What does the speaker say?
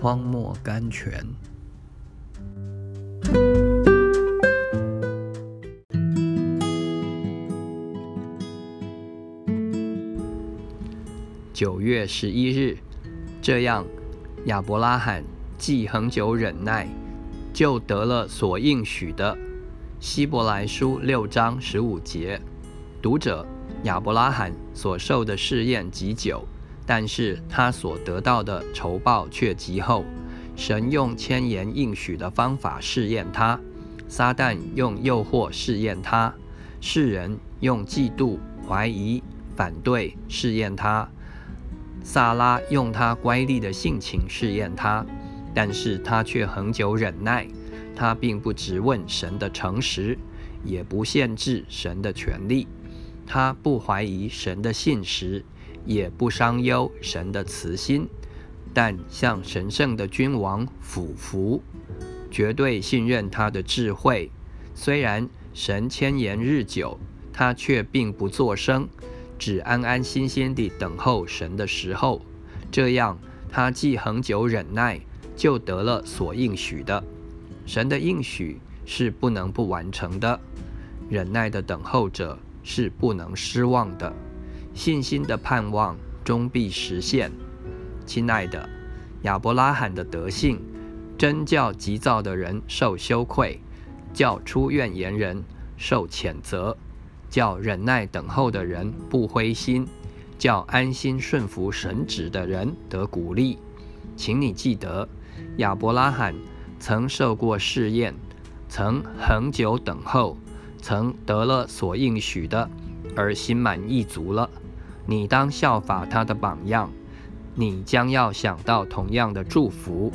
荒漠甘泉。九月十一日，这样亚伯拉罕既恒久忍耐，就得了所应许的。希伯来书六章十五节，读者亚伯拉罕所受的试验极久，但是他所得到的酬报却极厚。神用千言应许的方法试验他，撒旦用诱惑试验他，世人用嫉妒、怀疑、反对试验他，萨拉用他乖戾的性情试验他，但是他却恒久忍耐。他并不质问神的诚实，也不限制神的权利，他不怀疑神的信实，也不伤忧神的慈心。但向神圣的君王俯伏，绝对信任他的智慧。虽然神千言日久，他却并不作声，只安安心心地等候神的时候。这样，他既恒久忍耐，就得了所应许的。神的应许是不能不完成的，忍耐的等候者是不能失望的，信心的盼望终必实现。亲爱的亚伯拉罕的德性，真叫急躁的人受羞愧，叫出怨言人受谴责，叫忍耐等候的人不灰心，叫安心顺服神旨的人得鼓励。请你记得，亚伯拉罕曾受过试验，曾恒久等候，曾得了所应许的，而心满意足了。你当效法他的榜样。你将要想到同样的祝福。